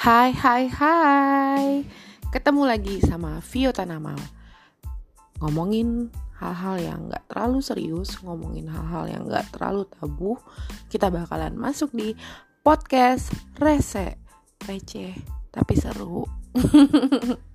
Hai hai hai. Ketemu lagi sama Vio Tanamal Ngomongin hal-hal yang gak terlalu serius Ngomongin hal-hal yang gak terlalu tabu Kita bakalan masuk di podcast Rese Receh tapi seru.